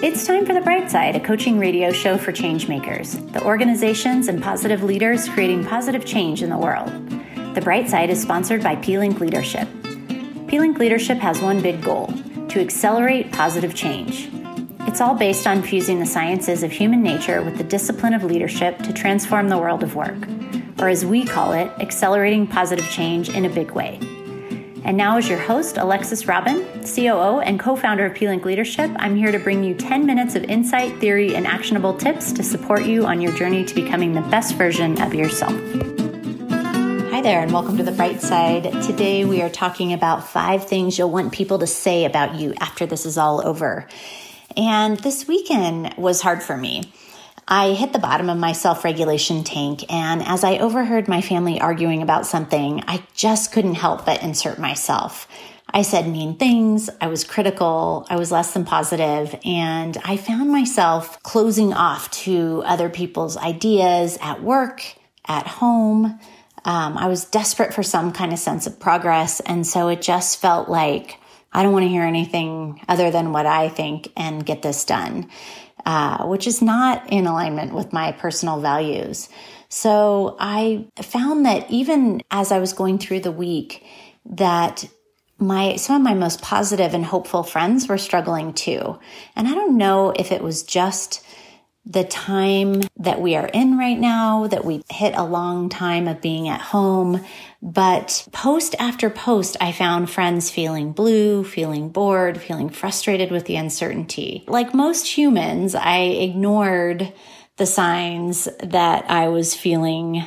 It's time for The Bright Side, a coaching radio show for changemakers, the organizations and positive leaders creating positive change in the world. The Bright Side is sponsored by pLink Leadership. pLink Leadership has one big goal to accelerate positive change. It's all based on fusing the sciences of human nature with the discipline of leadership to transform the world of work, or as we call it, accelerating positive change in a big way. And now, as your host, Alexis Robin, COO and co founder of pLink Leadership, I'm here to bring you 10 minutes of insight, theory, and actionable tips to support you on your journey to becoming the best version of yourself. Hi there, and welcome to the bright side. Today, we are talking about five things you'll want people to say about you after this is all over. And this weekend was hard for me. I hit the bottom of my self regulation tank, and as I overheard my family arguing about something, I just couldn't help but insert myself. I said mean things, I was critical, I was less than positive, and I found myself closing off to other people's ideas at work, at home. Um, I was desperate for some kind of sense of progress, and so it just felt like I don't want to hear anything other than what I think and get this done uh, which is not in alignment with my personal values. So I found that even as I was going through the week, that my some of my most positive and hopeful friends were struggling too. And I don't know if it was just the time that we are in right now, that we hit a long time of being at home. But post after post, I found friends feeling blue, feeling bored, feeling frustrated with the uncertainty. Like most humans, I ignored the signs that I was feeling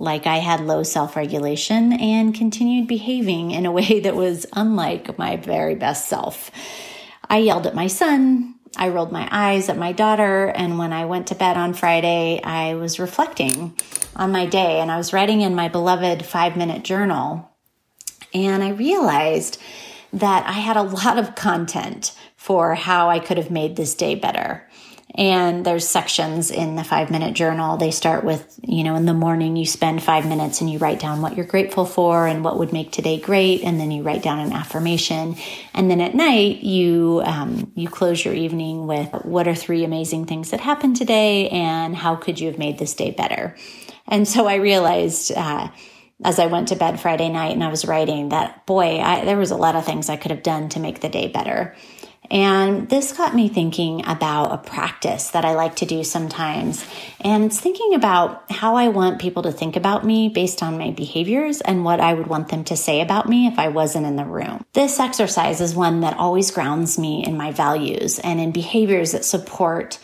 like I had low self regulation and continued behaving in a way that was unlike my very best self. I yelled at my son, I rolled my eyes at my daughter. And when I went to bed on Friday, I was reflecting on my day and I was writing in my beloved five minute journal. And I realized that I had a lot of content for how I could have made this day better. And there's sections in the five minute journal. They start with, you know, in the morning, you spend five minutes and you write down what you're grateful for and what would make today great. And then you write down an affirmation. And then at night, you, um, you close your evening with what are three amazing things that happened today and how could you have made this day better? And so I realized, uh, as I went to bed Friday night and I was writing that boy, I, there was a lot of things I could have done to make the day better. And this got me thinking about a practice that I like to do sometimes. And it's thinking about how I want people to think about me based on my behaviors and what I would want them to say about me if I wasn't in the room. This exercise is one that always grounds me in my values and in behaviors that support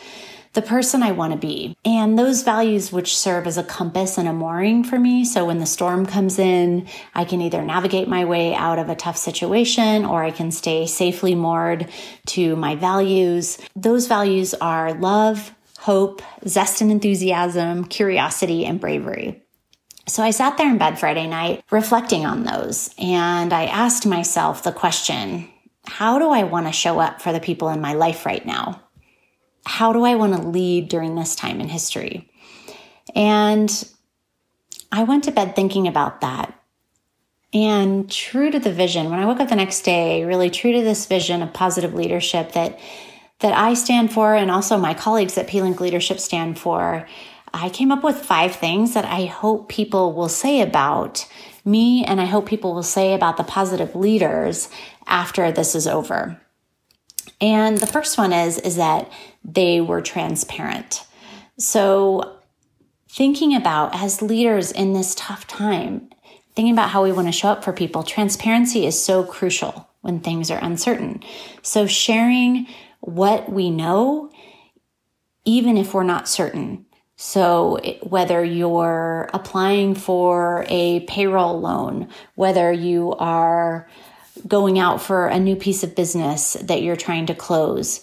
the person I want to be. And those values which serve as a compass and a mooring for me. So when the storm comes in, I can either navigate my way out of a tough situation or I can stay safely moored to my values. Those values are love, hope, zest and enthusiasm, curiosity, and bravery. So I sat there in bed Friday night reflecting on those and I asked myself the question, how do I want to show up for the people in my life right now? How do I want to lead during this time in history? And I went to bed thinking about that. And true to the vision, when I woke up the next day, really true to this vision of positive leadership that that I stand for and also my colleagues at pLink Leadership stand for, I came up with five things that I hope people will say about me and I hope people will say about the positive leaders after this is over. And the first one is is that they were transparent. So thinking about as leaders in this tough time, thinking about how we want to show up for people, transparency is so crucial when things are uncertain. So sharing what we know even if we're not certain. So whether you're applying for a payroll loan, whether you are going out for a new piece of business that you're trying to close.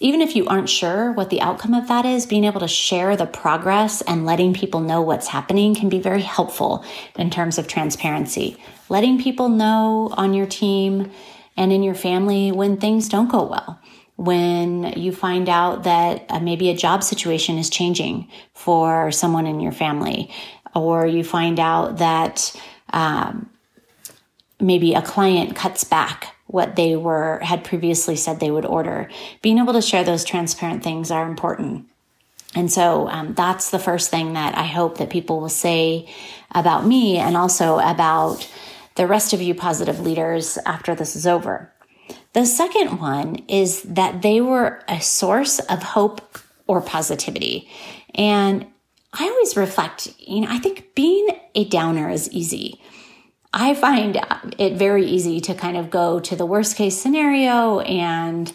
Even if you aren't sure what the outcome of that is, being able to share the progress and letting people know what's happening can be very helpful in terms of transparency. Letting people know on your team and in your family when things don't go well when you find out that uh, maybe a job situation is changing for someone in your family, or you find out that um, maybe a client cuts back what they were had previously said they would order. Being able to share those transparent things are important. And so um, that's the first thing that I hope that people will say about me and also about the rest of you positive leaders after this is over. The second one is that they were a source of hope or positivity. And I always reflect, you know, I think being a downer is easy. I find it very easy to kind of go to the worst case scenario. And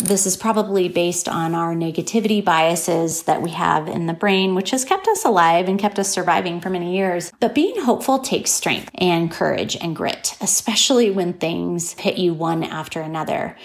this is probably based on our negativity biases that we have in the brain, which has kept us alive and kept us surviving for many years. But being hopeful takes strength and courage and grit, especially when things hit you one after another.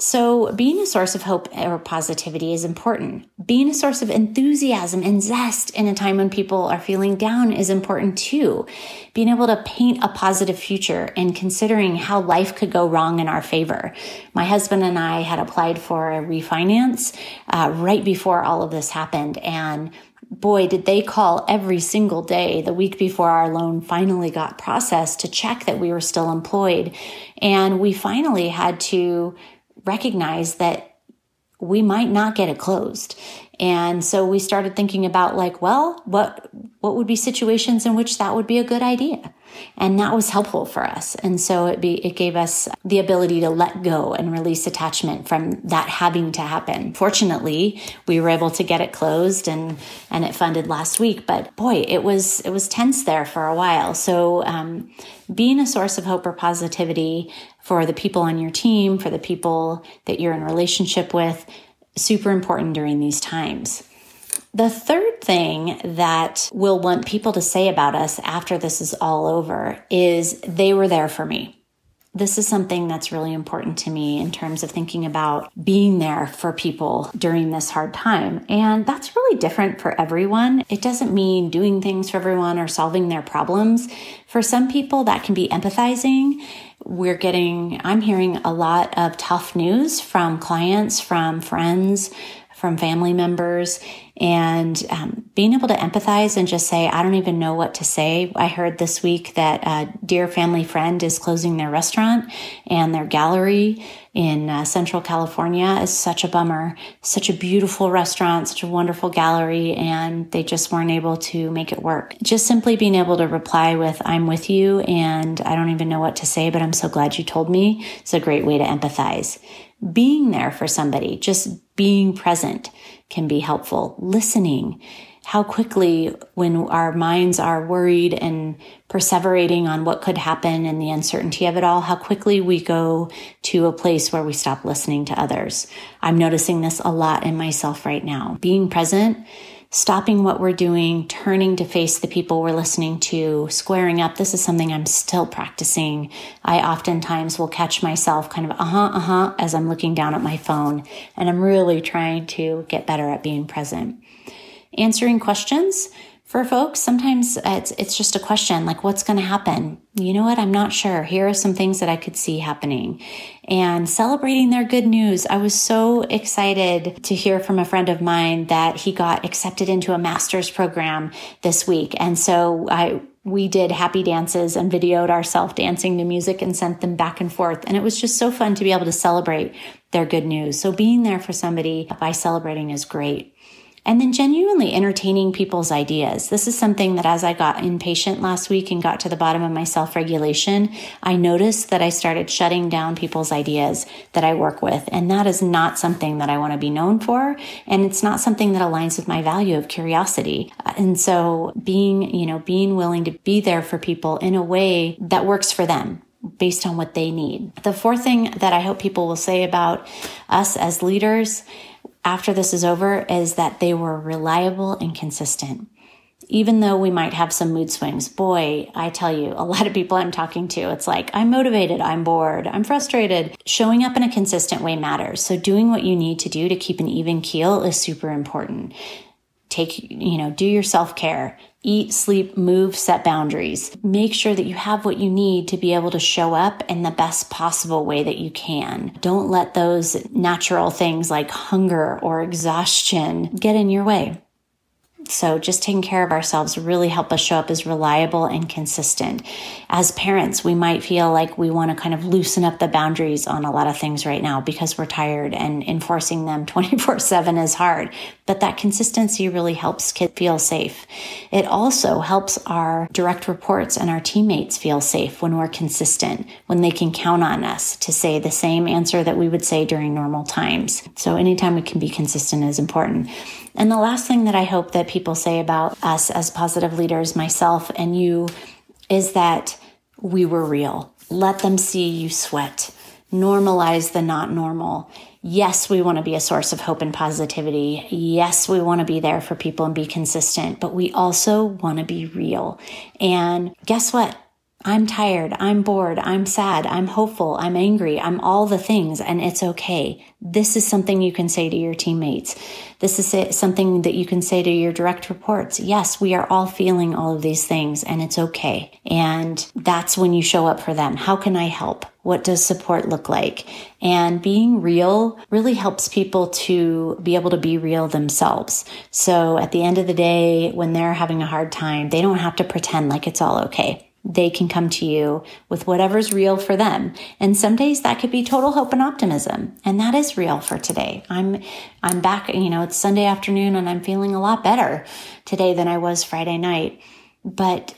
So, being a source of hope or positivity is important. Being a source of enthusiasm and zest in a time when people are feeling down is important too. Being able to paint a positive future and considering how life could go wrong in our favor. My husband and I had applied for a refinance uh, right before all of this happened. And boy, did they call every single day the week before our loan finally got processed to check that we were still employed. And we finally had to recognize that we might not get it closed. And so we started thinking about like, well, what, what would be situations in which that would be a good idea? And that was helpful for us. And so it be, it gave us the ability to let go and release attachment from that having to happen. Fortunately, we were able to get it closed and, and it funded last week. But boy, it was, it was tense there for a while. So, um, being a source of hope or positivity for the people on your team, for the people that you're in relationship with, super important during these times. The third thing that we'll want people to say about us after this is all over is they were there for me. This is something that's really important to me in terms of thinking about being there for people during this hard time. And that's really different for everyone. It doesn't mean doing things for everyone or solving their problems. For some people, that can be empathizing we're getting, I'm hearing a lot of tough news from clients, from friends, from family members and um, being able to empathize and just say, I don't even know what to say. I heard this week that a dear family friend is closing their restaurant and their gallery in uh, Central California is such a bummer. Such a beautiful restaurant, such a wonderful gallery, and they just weren't able to make it work. Just simply being able to reply with, I'm with you, and I don't even know what to say, but I'm so glad you told me, is a great way to empathize being there for somebody, just being present can be helpful. Listening, how quickly when our minds are worried and perseverating on what could happen and the uncertainty of it all, how quickly we go to a place where we stop listening to others. I'm noticing this a lot in myself right now. Being present stopping what we're doing, turning to face the people we're listening to, squaring up. This is something I'm still practicing. I oftentimes will catch myself kind of, uh huh, uh huh, as I'm looking down at my phone. And I'm really trying to get better at being present. Answering questions for folks, sometimes it's, it's just a question like, what's going to happen? You know what? I'm not sure. Here are some things that I could see happening and celebrating their good news. I was so excited to hear from a friend of mine that he got accepted into a master's program this week. And so I, we did happy dances and videoed ourselves dancing to music and sent them back and forth. And it was just so fun to be able to celebrate their good news. So being there for somebody by celebrating is great and then genuinely entertaining people's ideas. This is something that as I got impatient last week and got to the bottom of my self regulation, I noticed that I started shutting down people's ideas that I work with. And that is not something that I want to be known for. And it's not something that aligns with my value of curiosity. And so being, you know, being willing to be there for people in a way that works for them based on what they need. The fourth thing that I hope people will say about us as leaders after this is over is that they were reliable and consistent. Even though we might have some mood swings, boy, I tell you, a lot of people I'm talking to, it's like, I'm motivated, I'm bored, I'm frustrated. Showing up in a consistent way matters. So doing what you need to do to keep an even keel is super important. Take, you know, do your self care, eat, sleep, move, set boundaries. Make sure that you have what you need to be able to show up in the best possible way that you can. Don't let those natural things like hunger or exhaustion get in your way. So just taking care of ourselves really help us show up as reliable and consistent. As parents, we might feel like we want to kind of loosen up the boundaries on a lot of things right now because we're tired and enforcing them 24 7 is hard. But that consistency really helps kids feel safe. It also helps our direct reports and our teammates feel safe when we're consistent, when they can count on us to say the same answer that we would say during normal times. So anytime we can be consistent is important. And the last thing that I hope that people say about us as positive leaders, myself and you, is that we were real. Let them see you sweat. Normalize the not normal. Yes, we want to be a source of hope and positivity. Yes, we want to be there for people and be consistent, but we also want to be real. And guess what? I'm tired, I'm bored, I'm sad, I'm hopeful, I'm angry, I'm all the things, and it's okay. This is something you can say to your teammates. This is something that you can say to your direct reports. Yes, we are all feeling all of these things, and it's okay. And that's when you show up for them. How can I help? What does support look like? And being real really helps people to be able to be real themselves. So at the end of the day, when they're having a hard time, they don't have to pretend like it's all okay they can come to you with whatever's real for them. And some days that could be total hope and optimism. And that is real for today. I'm, I'm back, you know, it's Sunday afternoon and I'm feeling a lot better today than I was Friday night. But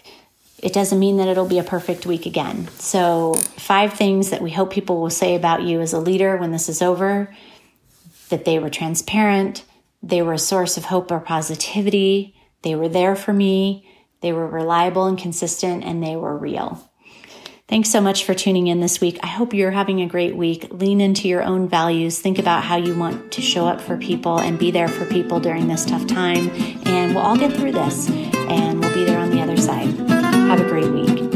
it doesn't mean that it'll be a perfect week again. So, five things that we hope people will say about you as a leader when this is over that they were transparent, they were a source of hope or positivity, they were there for me, they were reliable and consistent, and they were real. Thanks so much for tuning in this week. I hope you're having a great week. Lean into your own values. Think about how you want to show up for people and be there for people during this tough time. And we'll all get through this and we'll be there on the other side. Have a great week.